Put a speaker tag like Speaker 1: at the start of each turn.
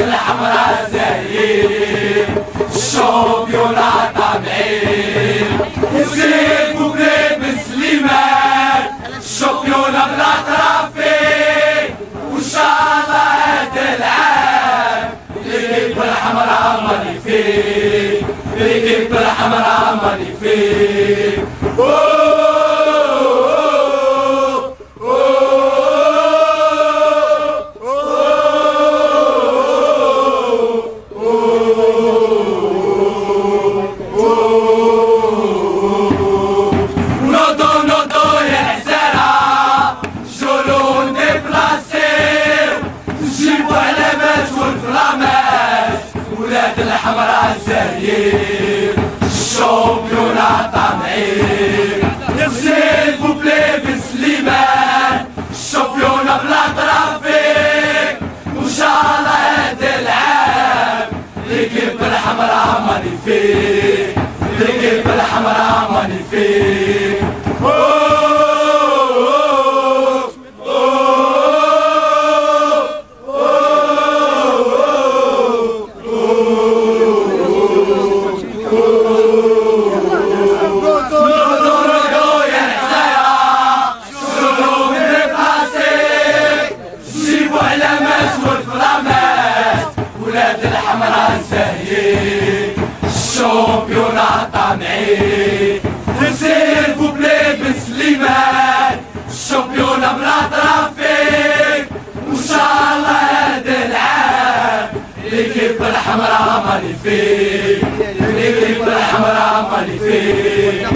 Speaker 1: الحمراء زاهيين الشوبيونا طامعين الحمراء ماني فيه ليكيب الحمراء ماني فيه الحمراء زاهيين الشوميون طامعين نزيد بوبلي بن سليمان الشوميون بلا طرافيك وان شاء الله هذا العام. ليكيب الحمراء ماني فيه ليكيب الحمراء ماني فيه العام ليكيب الحمراء ماني فيه ليكيب الحمراء ماني فيه